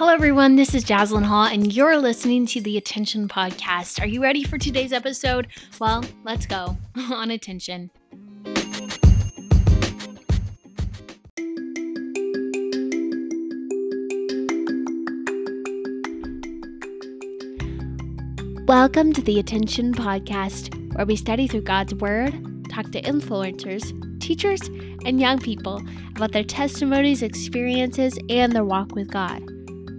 Hello, everyone. This is Jazlyn Hall, and you're listening to the Attention Podcast. Are you ready for today's episode? Well, let's go on attention. Welcome to the Attention Podcast, where we study through God's Word, talk to influencers, teachers, and young people about their testimonies, experiences, and their walk with God.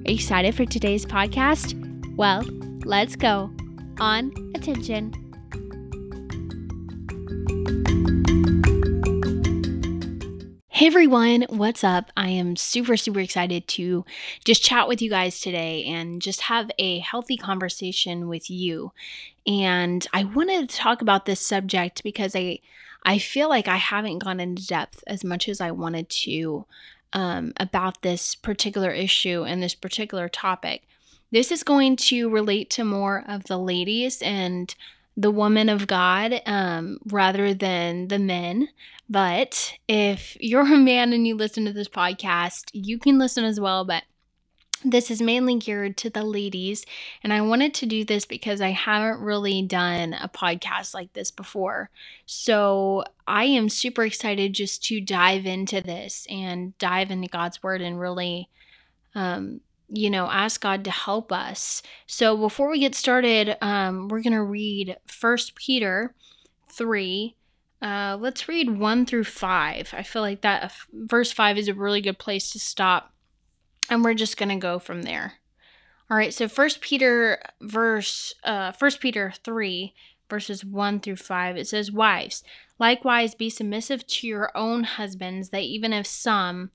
Are you excited for today's podcast? Well, let's go. On attention. Hey everyone, what's up? I am super, super excited to just chat with you guys today and just have a healthy conversation with you. And I wanted to talk about this subject because I I feel like I haven't gone into depth as much as I wanted to um, about this particular issue and this particular topic. This is going to relate to more of the ladies and the women of God um, rather than the men. But if you're a man and you listen to this podcast, you can listen as well. But this is mainly geared to the ladies, and I wanted to do this because I haven't really done a podcast like this before. So I am super excited just to dive into this and dive into God's Word and really, um, you know, ask God to help us. So before we get started, um, we're going to read First Peter 3. Uh, let's read 1 through 5. I feel like that uh, verse 5 is a really good place to stop and we're just going to go from there. All right, so First Peter verse uh First Peter 3 verses 1 through 5 it says wives likewise be submissive to your own husbands that even if some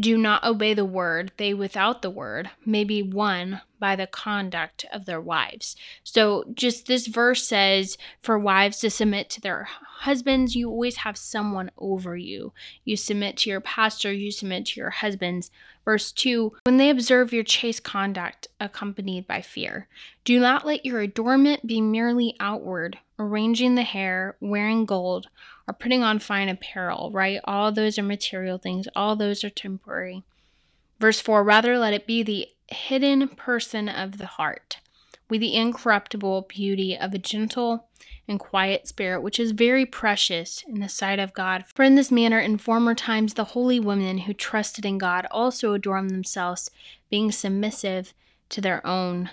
do not obey the word, they without the word may be won by the conduct of their wives. So, just this verse says for wives to submit to their husbands, you always have someone over you. You submit to your pastor, you submit to your husbands. Verse 2 When they observe your chaste conduct accompanied by fear, do not let your adornment be merely outward, arranging the hair, wearing gold, or putting on fine apparel, right? All those are material things, all those are temporary. Verse 4 Rather let it be the hidden person of the heart, with the incorruptible beauty of a gentle and quiet spirit, which is very precious in the sight of God. For in this manner, in former times, the holy women who trusted in God also adorned themselves, being submissive to their own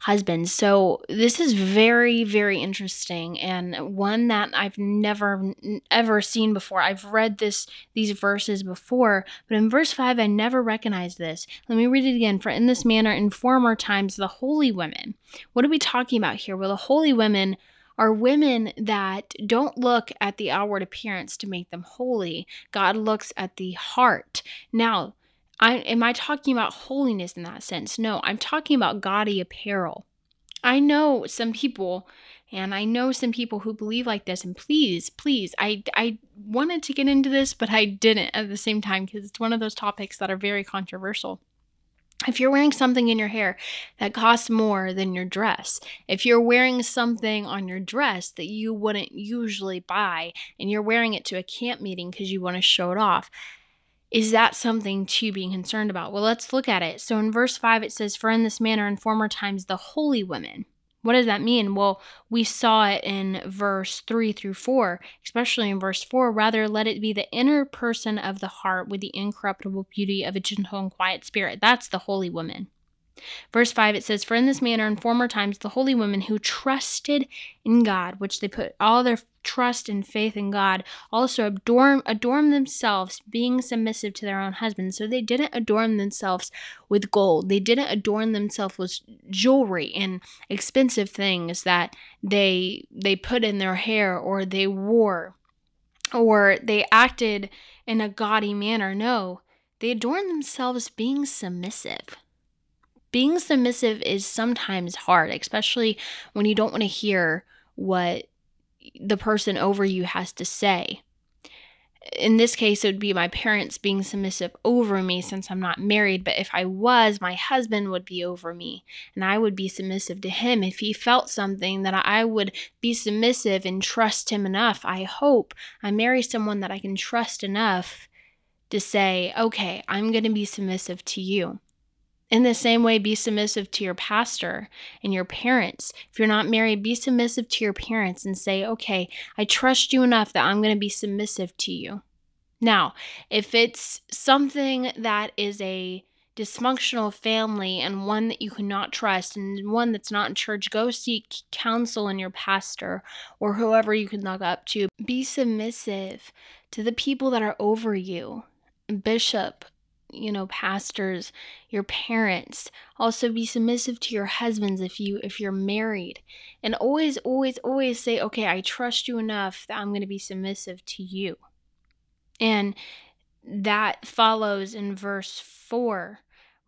husbands. So this is very, very interesting and one that I've never ever seen before. I've read this these verses before, but in verse five, I never recognized this. Let me read it again. For in this manner, in former times, the holy women. What are we talking about here? Well, the holy women are women that don't look at the outward appearance to make them holy. God looks at the heart. Now, I am I talking about holiness in that sense? No, I'm talking about gaudy apparel. I know some people and I know some people who believe like this and please, please, I I wanted to get into this but I didn't at the same time because it's one of those topics that are very controversial. If you're wearing something in your hair that costs more than your dress, if you're wearing something on your dress that you wouldn't usually buy and you're wearing it to a camp meeting because you want to show it off, is that something to be concerned about? Well, let's look at it. So in verse 5, it says, For in this manner in former times the holy women what does that mean? Well, we saw it in verse 3 through 4, especially in verse 4. Rather, let it be the inner person of the heart with the incorruptible beauty of a gentle and quiet spirit. That's the holy woman. Verse 5 it says, For in this manner in former times the holy women who trusted in God, which they put all their trust and faith in God, also adorn, adorn themselves, being submissive to their own husbands. So they didn't adorn themselves with gold. They didn't adorn themselves with jewelry and expensive things that they they put in their hair or they wore or they acted in a gaudy manner. No, they adorned themselves being submissive being submissive is sometimes hard, especially when you don't want to hear what the person over you has to say. In this case, it would be my parents being submissive over me since I'm not married. But if I was, my husband would be over me and I would be submissive to him. If he felt something, that I would be submissive and trust him enough. I hope I marry someone that I can trust enough to say, okay, I'm going to be submissive to you. In the same way, be submissive to your pastor and your parents. If you're not married, be submissive to your parents and say, okay, I trust you enough that I'm going to be submissive to you. Now, if it's something that is a dysfunctional family and one that you cannot trust and one that's not in church, go seek counsel in your pastor or whoever you can look up to. Be submissive to the people that are over you. Bishop, you know pastors your parents also be submissive to your husbands if you if you're married. And always always always say okay i trust you enough that i'm going to be submissive to you. And that follows in verse 4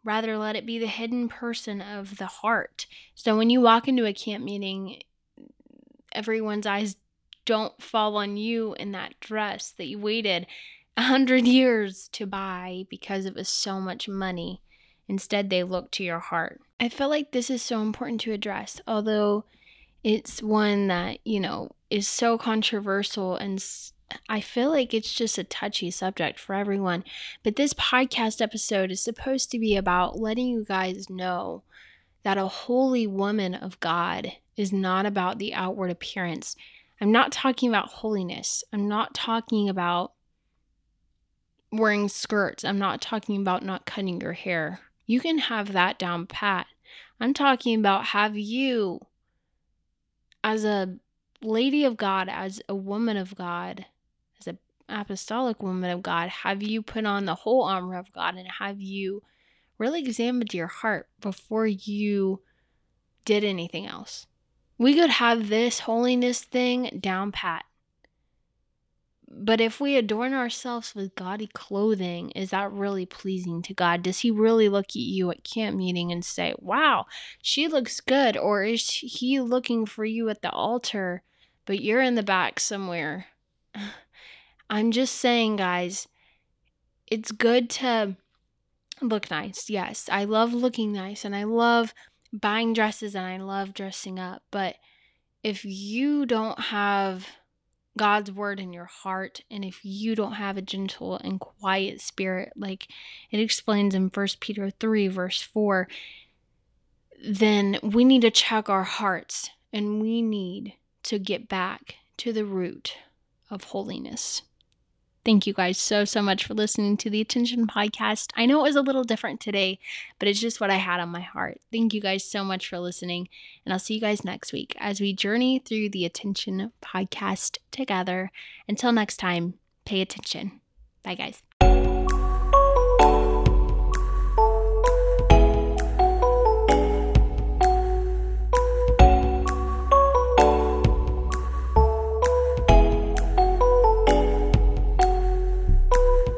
rather let it be the hidden person of the heart. So when you walk into a camp meeting everyone's eyes don't fall on you in that dress that you waited a hundred years to buy because it was so much money. Instead, they look to your heart. I feel like this is so important to address, although it's one that, you know, is so controversial and I feel like it's just a touchy subject for everyone. But this podcast episode is supposed to be about letting you guys know that a holy woman of God is not about the outward appearance. I'm not talking about holiness. I'm not talking about wearing skirts. I'm not talking about not cutting your hair. You can have that down pat. I'm talking about have you, as a lady of God, as a woman of God, as an apostolic woman of God, have you put on the whole armor of God and have you really examined your heart before you did anything else? We could have this holiness thing down pat. But if we adorn ourselves with gaudy clothing, is that really pleasing to God? Does He really look at you at camp meeting and say, wow, she looks good? Or is He looking for you at the altar, but you're in the back somewhere? I'm just saying, guys, it's good to look nice. Yes, I love looking nice and I love buying dresses and I love dressing up. But if you don't have God's word in your heart and if you don't have a gentle and quiet spirit like it explains in 1 Peter 3 verse 4 then we need to check our hearts and we need to get back to the root of holiness. Thank you guys so, so much for listening to the Attention Podcast. I know it was a little different today, but it's just what I had on my heart. Thank you guys so much for listening, and I'll see you guys next week as we journey through the Attention Podcast together. Until next time, pay attention. Bye, guys.